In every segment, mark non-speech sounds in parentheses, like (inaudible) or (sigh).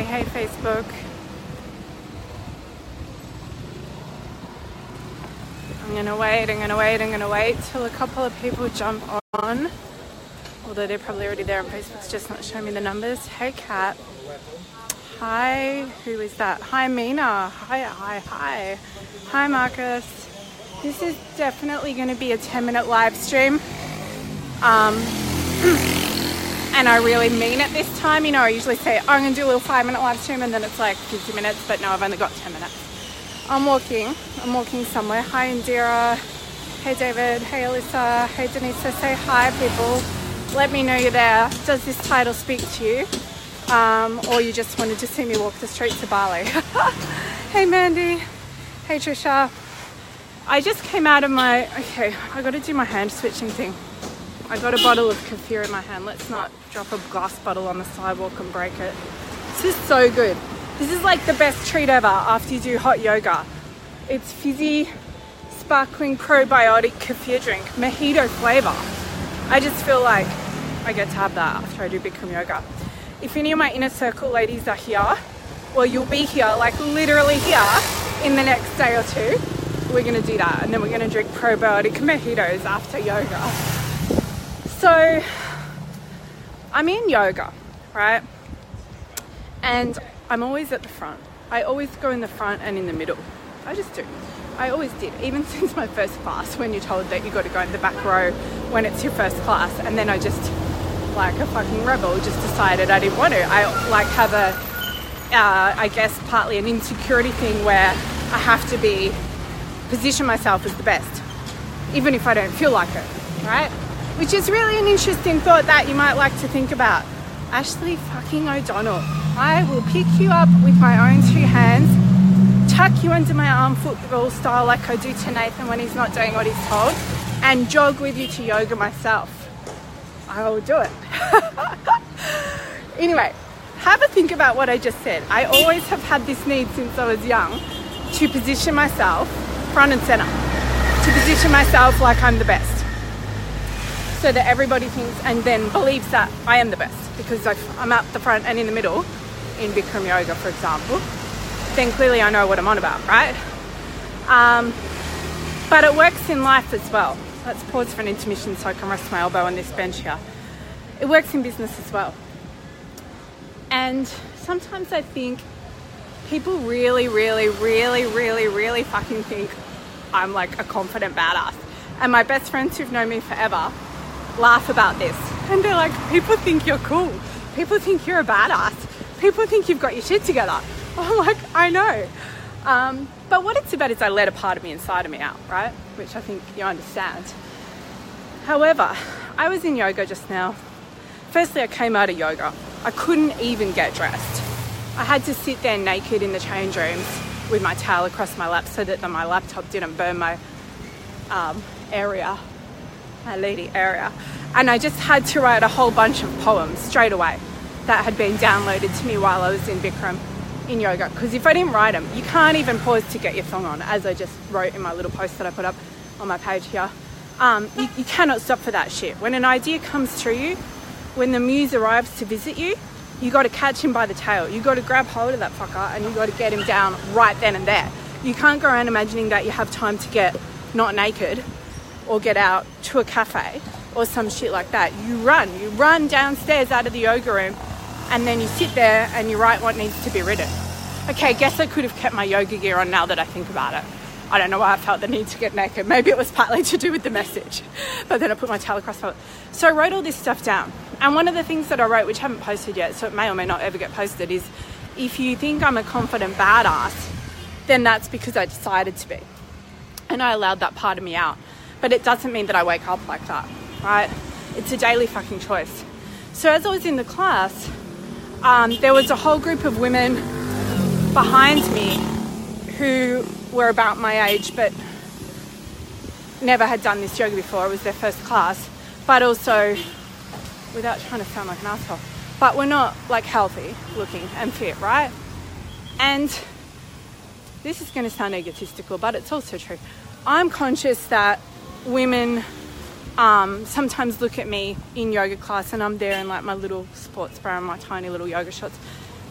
Hey, hey, Facebook. I'm gonna wait, I'm gonna wait, I'm gonna wait till a couple of people jump on. Although they're probably already there on Facebook's just not showing me the numbers. Hey, Kat. Hi, who is that? Hi, Mina. Hi, hi, hi. Hi, Marcus. This is definitely to be a 10 minute live stream. Um, (clears throat) and I really mean it this time. You know, I usually say, I'm going to do a little five minute live stream and then it's like 50 minutes, but no, I've only got 10 minutes. I'm walking. I'm walking somewhere. Hi, Indira. Hey, David. Hey, Alyssa. Hey, Denise. Say hi, people. Let me know you're there. Does this title speak to you? Um, or you just wanted to see me walk the streets of Bali. (laughs) hey, Mandy. Hey, Trisha. I just came out of my. Okay, I got to do my hand switching thing. I got a bottle of kefir in my hand. Let's not drop a glass bottle on the sidewalk and break it. This is so good. This is like the best treat ever after you do hot yoga. It's fizzy, sparkling probiotic kefir drink, mojito flavor. I just feel like I get to have that after I do Bikram yoga. If any of my inner circle ladies are here, well, you'll be here, like literally here, in the next day or two. We're gonna do that, and then we're gonna drink probiotic mojitos after yoga. So, I'm in yoga, right? And I'm always at the front. I always go in the front and in the middle. I just do. I always did, even (laughs) since my first class, when you're told that you got to go in the back row when it's your first class, and then I just, like a fucking rebel, just decided I didn't want to. I like have a, uh, I guess, partly an insecurity thing where I have to be, position myself as the best, even if I don't feel like it, right? Which is really an interesting thought that you might like to think about. Ashley fucking O'Donnell. I will pick you up with my own two hands, tuck you under my arm football style like I do to Nathan when he's not doing what he's told, and jog with you to yoga myself. I will do it. (laughs) anyway, have a think about what I just said. I always have had this need since I was young to position myself front and center, to position myself like I'm the best so that everybody thinks and then believes that I am the best because I'm at the front and in the middle in Bikram yoga, for example, then clearly I know what I'm on about, right? Um, but it works in life as well. Let's pause for an intermission so I can rest my elbow on this bench here. It works in business as well. And sometimes I think people really, really, really, really, really fucking think I'm like a confident badass. And my best friends who've known me forever laugh about this. And they're like, people think you're cool. People think you're a badass. People think you've got your shit together. (laughs) I'm like, I know. Um, but what it's about is I let a part of me inside of me out, right? Which I think you understand. However, I was in yoga just now. Firstly, I came out of yoga. I couldn't even get dressed. I had to sit there naked in the change rooms with my towel across my lap so that my laptop didn't burn my um, area lady area. And I just had to write a whole bunch of poems straight away that had been downloaded to me while I was in Bikram in yoga. Because if I didn't write them, you can't even pause to get your song on, as I just wrote in my little post that I put up on my page here. Um, you, you cannot stop for that shit. When an idea comes through you, when the muse arrives to visit you, you got to catch him by the tail. You got to grab hold of that fucker and you got to get him down right then and there. You can't go around imagining that you have time to get not naked or get out to a cafe or some shit like that. You run, you run downstairs out of the yoga room and then you sit there and you write what needs to be written. Okay, guess I could have kept my yoga gear on now that I think about it. I don't know why I felt the need to get naked. Maybe it was partly (laughs) to do with the message. But then I put my towel across my So I wrote all this stuff down. And one of the things that I wrote, which I haven't posted yet, so it may or may not ever get posted, is if you think I'm a confident badass, then that's because I decided to be. And I allowed that part of me out but it doesn't mean that I wake up like that, right? It's a daily fucking choice. So as I was in the class, um, there was a whole group of women behind me who were about my age but never had done this yoga before. It was their first class, but also, without trying to sound like an asshole, but we're not like healthy looking and fit, right? And this is going to sound egotistical, but it's also true. I'm conscious that women um, sometimes look at me in yoga class and I'm there in like my little sports bra and my tiny little yoga shorts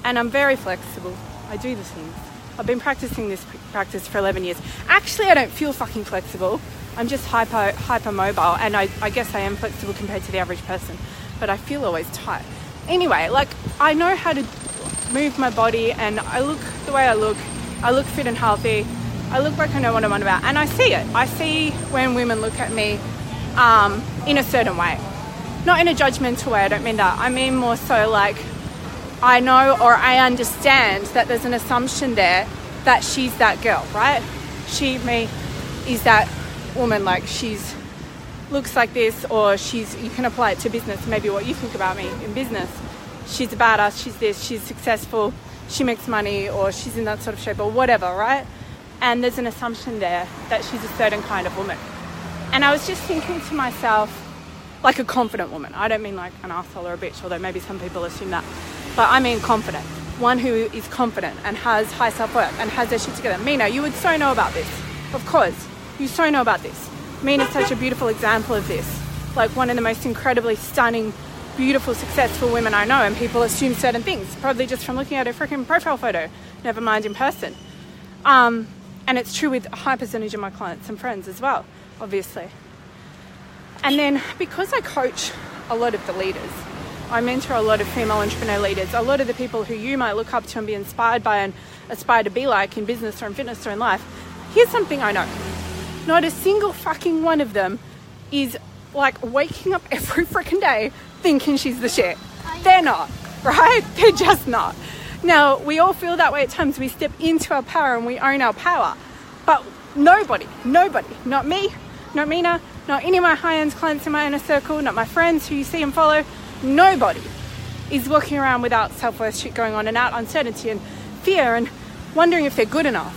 and I'm very flexible. I do the things. I've been practicing this practice for 11 years. Actually, I don't feel fucking flexible. I'm just hyper hyper mobile, and I, I guess I am flexible compared to the average person, but I feel always tight. Anyway, like I know how to move my body, and I look the way I look. I look fit and healthy. I look like I know what I'm on about, and I see it. I see when women look at me um, in a certain way, not in a judgmental way. I don't mean that. I mean more so like I know or I understand that there's an assumption there that she's that girl, right? She, me, is that woman. Like she's looks like this, or she's. You can apply it to business. Maybe what you think about me in business. She's a badass. She's this. She's successful. She makes money, or she's in that sort of shape, or whatever, right? And there's an assumption there that she's a certain kind of woman. And I was just thinking to myself, like a confident woman. I don't mean like an asshole or a bitch, although maybe some people assume that but I mean confident. One who is confident and has high self worth and has their shit together. Mina, you would so know about this. Of course, you so know about this. Mina's such a beautiful example of this. Like one of the most incredibly stunning, beautiful, successful women I know, and people assume certain things, probably just from looking at her freaking profile photo, never mind in person. Um, and it's true with a high percentage of my clients and friends as well, obviously. And then because I coach a lot of the leaders, I mentor a lot of female entrepreneur leaders, a lot of the people who you might look up to and be inspired by and aspire to be like in business or in fitness or in life. Here's something I know not a single fucking one of them is like waking up (laughs) every freaking day thinking she's the shit. They're not, right? (laughs) They're just not. Now, we all feel that way at times. We step into our power and we own our power. But nobody, nobody, not me, not Mina, not any of my high end clients in my inner circle, not my friends who you see and follow, Nobody is walking around without self worth shit going on and out uncertainty and fear and wondering if they're good enough.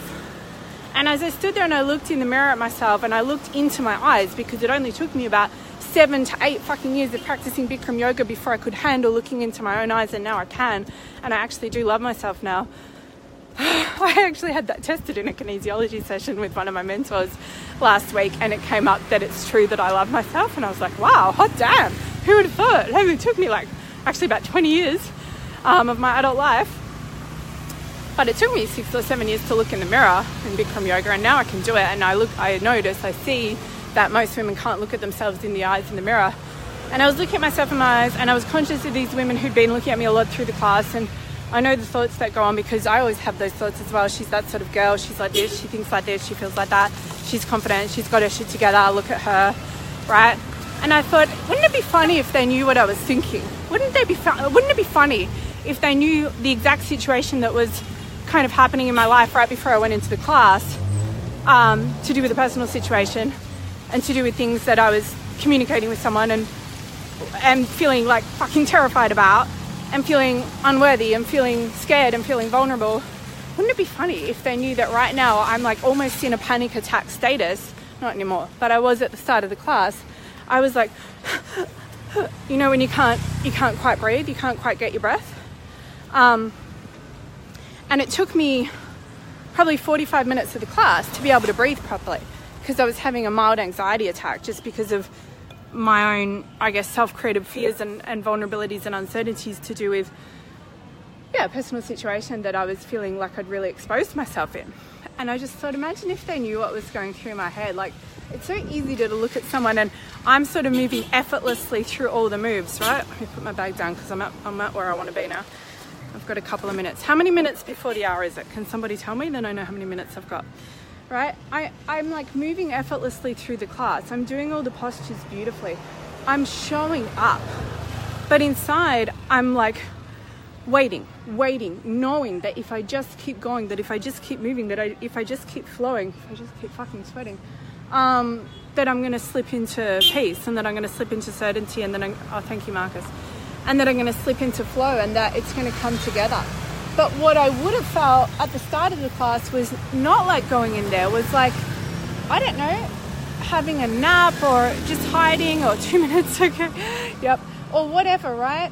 And as I stood there and I looked in the mirror at myself and I looked into my eyes because it only took me about seven to eight fucking years of practicing Bikram yoga before I could handle looking into my own eyes, and now I can. And I actually do love myself now. (sighs) I actually had that tested in a kinesiology session with one of my mentors last week, and it came up that it's true that I love myself. And I was like, wow, hot damn who would have thought? It only took me like actually about 20 years um, of my adult life. But it took me six or seven years to look in the mirror in Bikram yoga, and now I can do it. And I look, I notice, I see that most women can't look at themselves in the eyes in the mirror. And I was looking at myself in my eyes, and I was conscious of these women who'd been looking at me a lot through the class. And I know the thoughts that go on because I always have those thoughts as well. She's that sort of girl. She's like this. She thinks like this. She feels like that. She's confident. She's got her shit together. Look at her, right? And I thought, wouldn't it be funny if they knew what I was thinking? Wouldn't they be? wouldn't it be funny if they knew the exact situation that was kind of happening in my life right before I went into the class, um, to do with a personal situation, and to do with things that I was communicating with someone and and feeling like fucking terrified about, and feeling unworthy, and feeling scared, and feeling vulnerable. Wouldn't it be funny if they knew that right now I'm like almost in a panic attack status? Not anymore, but I was at the start of the class I was like, (sighs) you know, when you can't you can't quite breathe, you can't quite get your breath. Um, and it took me probably 45 minutes of the class to be able to breathe properly because I was having a mild anxiety attack just because of my own, I guess, self-created fears and, and vulnerabilities and uncertainties to do with, yeah, a personal situation that I was feeling like I'd really exposed myself in. And I just thought, imagine if they knew what was going through my head. Like, it's so easy to look at someone and I'm sort of moving effortlessly through all the moves, right? Let me put my bag down because I'm at, I'm at where I want to be now. I've got a couple of minutes. How many minutes before the hour is it? Can somebody tell me? Then I know how many minutes I've got. Right? I, I'm like moving effortlessly through the class. I'm doing all the postures beautifully. I'm showing up. But inside, I'm like waiting, waiting, knowing that if I just keep going, that if I just keep moving, that I, if I just keep flowing, if I just keep fucking sweating, um, that I'm going to slip into peace and that I'm going to slip into certainty and then I'm, oh, thank you, Marcus, and that I'm going to slip into flow and that it's going to come together. But what I would have felt at the start of the class was not like going in there, was like, I don't know, having a nap or just hiding or (laughs) two minutes, okay, yep, or whatever, right?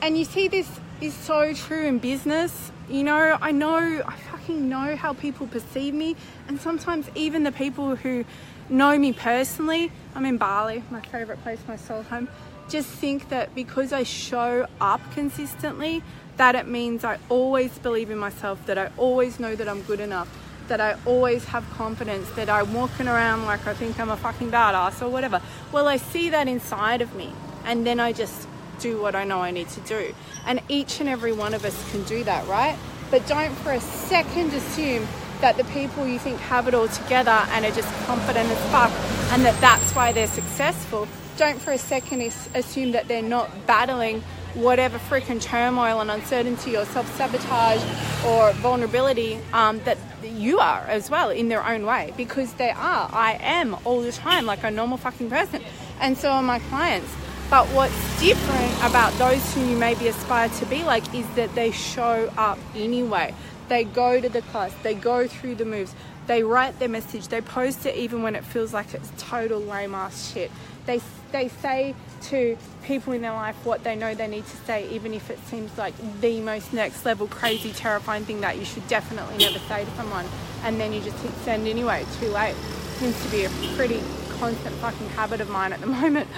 And you see, this is so true in business. You know, I know, I fucking know how people perceive me, and sometimes even the people who know me personally. I'm in Bali, my favorite place, my soul home. Just think that because I show up consistently, that it means I always believe in myself, that I always know that I'm good enough, that I always have confidence, that I'm walking around like I think I'm a fucking badass or whatever. Well, I see that inside of me, and then I just do what I know I need to do. And each and every one of us can do that, right? But don't for a second assume that the people you think have it all together and are just confident as fuck and that that's why they're successful. Don't for a second assume that they're not battling whatever freaking turmoil and uncertainty or self sabotage or vulnerability um, that you are as well in their own way because they are. I am all the time like a normal fucking person, and so are my clients. But what's different about those who you maybe aspire to be like is that they show up anyway. They go to the class, they go through the moves, they write their message, they post it even when it feels like it's total lame ass shit. They, they say to people in their life what they know they need to say, even if it seems like the most next level, crazy, terrifying thing that you should definitely never say to someone. And then you just hit send anyway, too late. Seems to be a pretty constant fucking habit of mine at the (laughs) moment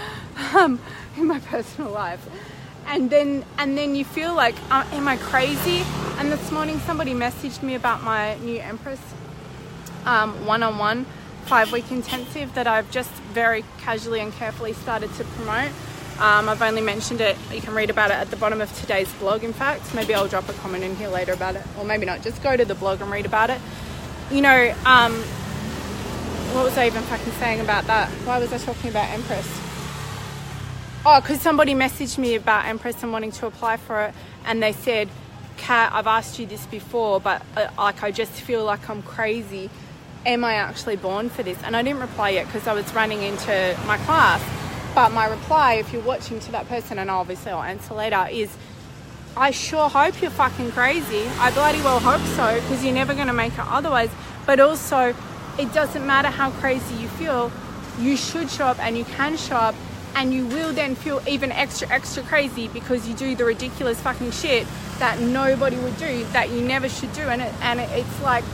um, in my personal life. And then, and then you feel like, uh, am I crazy? And this morning somebody messaged me about my new Empress one on one five week intensive that I've just very casually and carefully started to promote. Um, I've only mentioned it, you can read about it at the bottom of today's blog, in fact. Maybe I'll drop a comment in here later about it, or maybe not. Just go to the blog and read about it. You know, um, what was I even fucking saying about that? Why was I talking about Empress? Oh, because somebody messaged me about Empress and wanting to apply for it, and they said, Kat, I've asked you this before, but uh, like I just feel like I'm crazy am I actually born for this? And I didn't reply yet because I was running into my class. But my reply, if you're watching to that person, and obviously I'll answer later, is I sure hope you're fucking crazy. I bloody well hope so because you're never going to make it otherwise. But also, it doesn't matter how crazy you feel, you should show up and you can show up and you will then feel even extra, extra crazy because you do the ridiculous fucking shit that nobody would do, that you never should do. And, it, and it, it's like,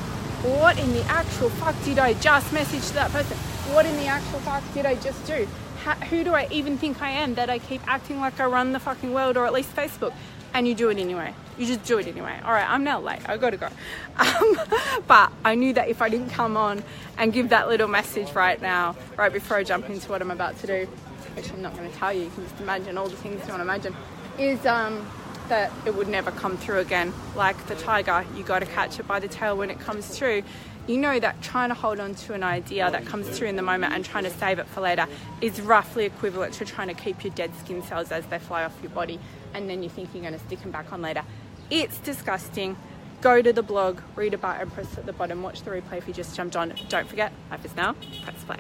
what in the actual fuck did I just message to that person? What in the actual fuck did I just do? How, who do I even think I am that I keep acting like I run the fucking world or at least Facebook? And you do it anyway. You just do it anyway. All right, I'm now late. I gotta go. (laughs) Um, but I knew that if I didn't come on and give that little message right now, right before I jump into what I'm about to do, which I'm not going to tell you, you can just imagine all the things you want to imagine, is um, that it would never come through again. Like the tiger, you got to catch it by the tail when it comes through. You know that trying to hold on to an idea that comes through in the moment and trying to save it for later is roughly equivalent to trying to keep your dead skin cells as they fly off your body and then you think you're going to stick them back on later. It's disgusting. Go to the blog, read about Empress at the bottom, watch the replay if you just jumped on. Don't forget, life is now. Press play.